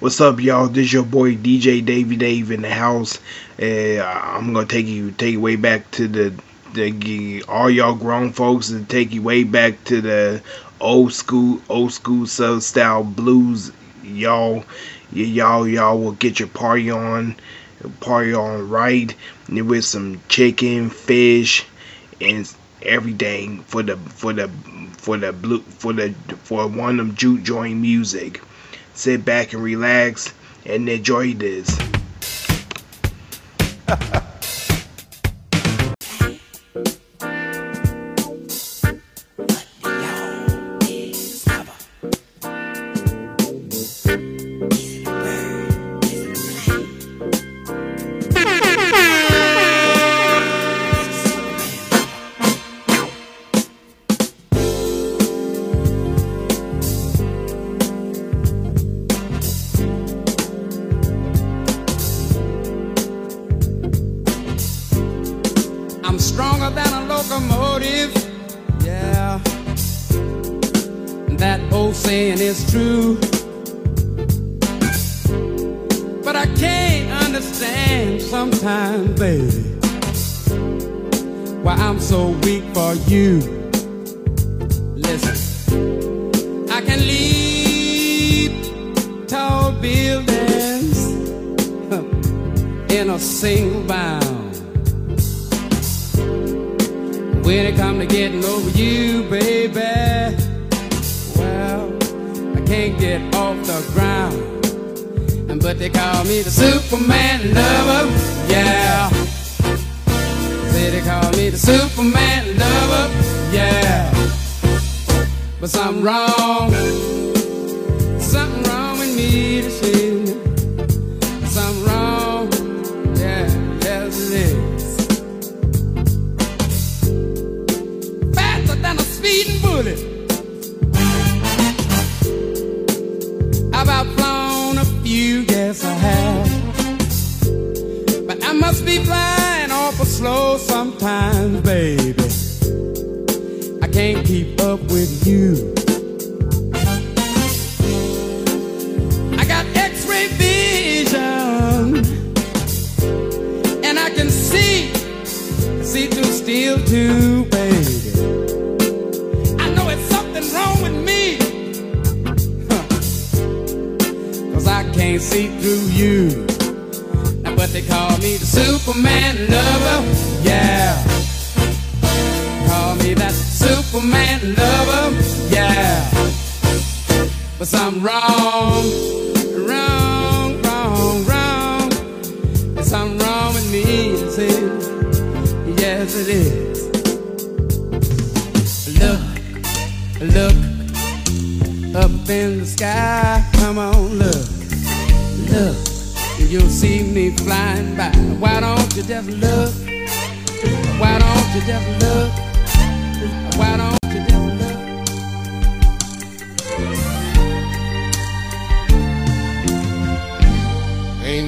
What's up, y'all? This your boy DJ Davey Dave in the house. Uh, I'm gonna take you take you way back to the the all y'all grown folks and take you way back to the old school old school soul style blues. Y'all, y'all, y'all will get your party on, party on right with some chicken, fish, and everything for the for the for the blue for the for one of them juke joint music. Sit back and relax and enjoy this. True. But I can't understand sometimes, baby, why I'm so weak for you. Listen, I can leap tall buildings in a single bound. When it come to getting over you, baby, can't get off the ground. But they call me the Superman lover, yeah. Say they call me the Superman lover, yeah. But something wrong, Superman lover. Yeah. But something wrong. Wrong, wrong, wrong. There's something wrong with me. It is. Yes, it is. Look, look up in the sky. Come on, look, look. You'll see me flying by. Why don't you just look? Why don't you just look? Why don't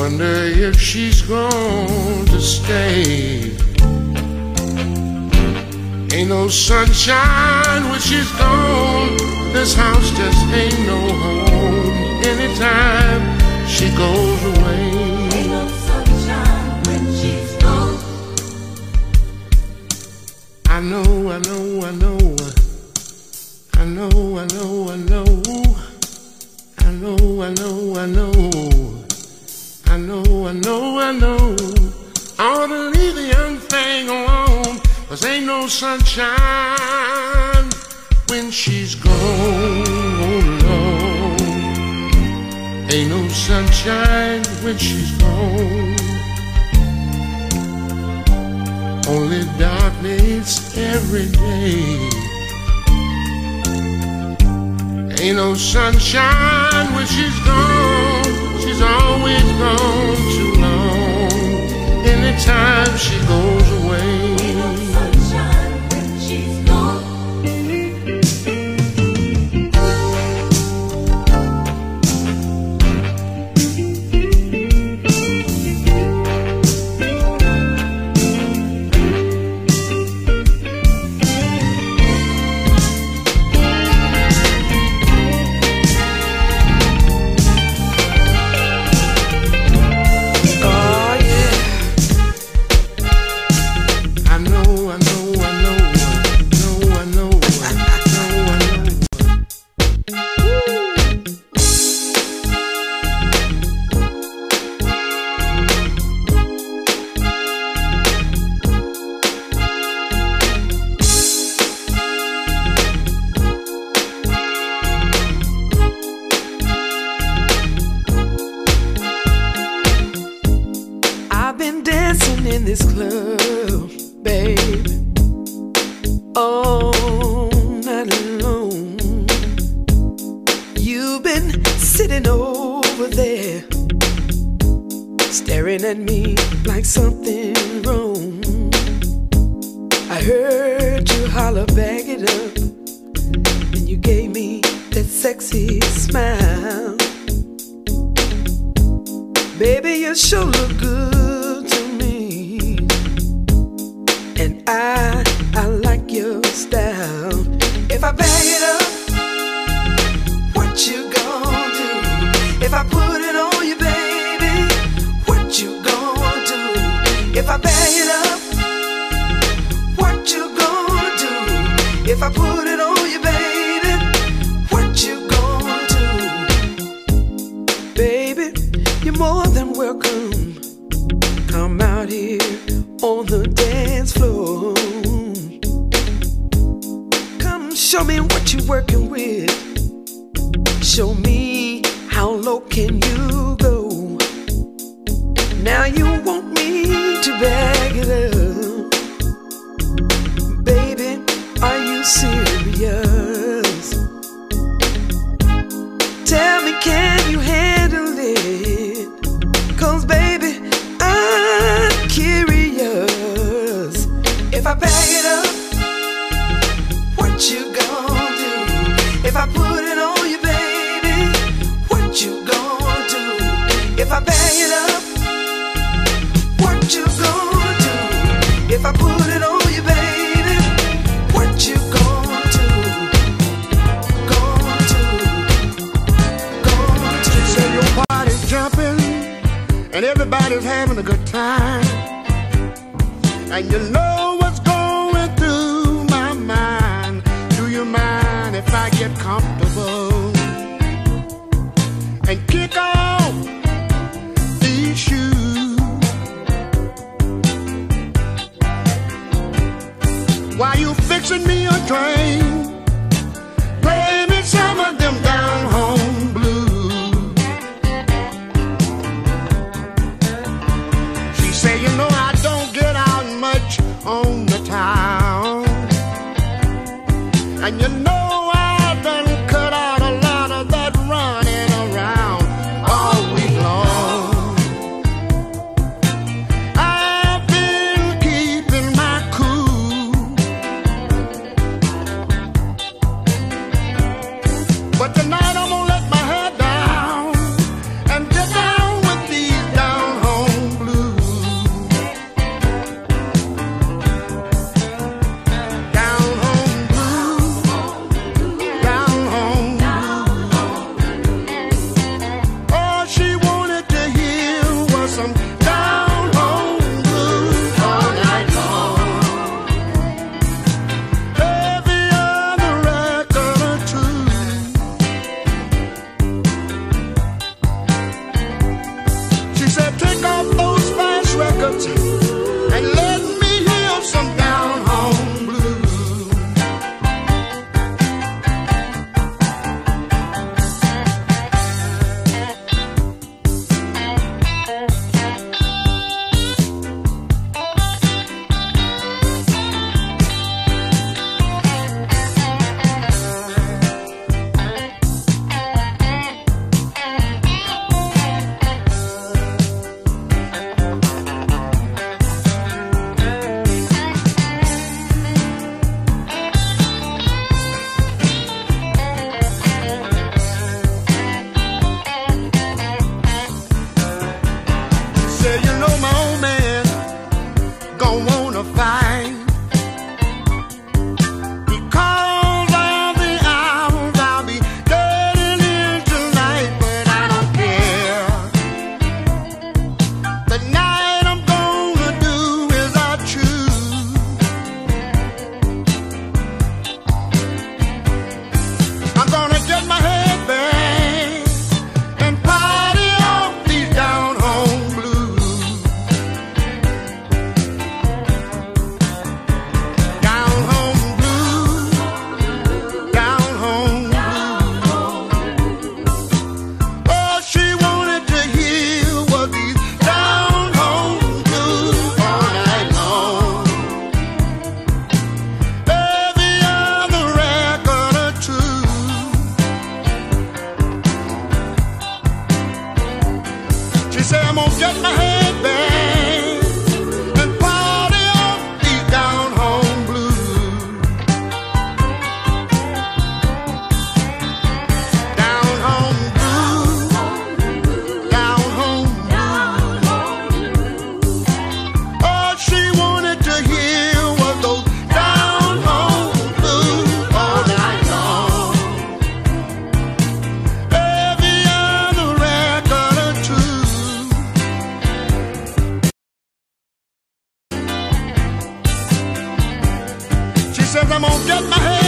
I wonder if she's going to stay. Ain't no sunshine when she's gone. This house just ain't no home. Anytime she goes away. Ain't no sunshine when she's gone. I know, I know, I know. I know, I know, I know. I know, I know, I know. I know, I know, I know. I ought to leave the young thing alone. Cause ain't no sunshine when she's gone. Lord. Ain't no sunshine when she's gone. Only darkness every day. Ain't no sunshine when she's gone always gone too long. Anytime she goes. something wrong. I heard you holler, back it up, and you gave me that sexy smile. Baby, you sure look good. you know what's going through my mind. Do you mind if I get comfortable and kick off these shoes? While you fixing me a drink, play me some of them down. I'm gonna get my head